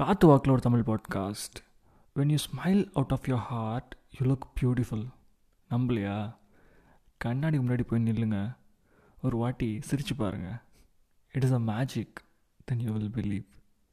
காத்து வாக்கில் ஒரு Tamil podcast when you smile out of your heart you look beautiful நம்பலையா? கண்ணாடி முன்னாடி போய் நில்லுங்க. ஒரு வாட்டி சிரிச்சு பாருங்கள் it is a magic then you will believe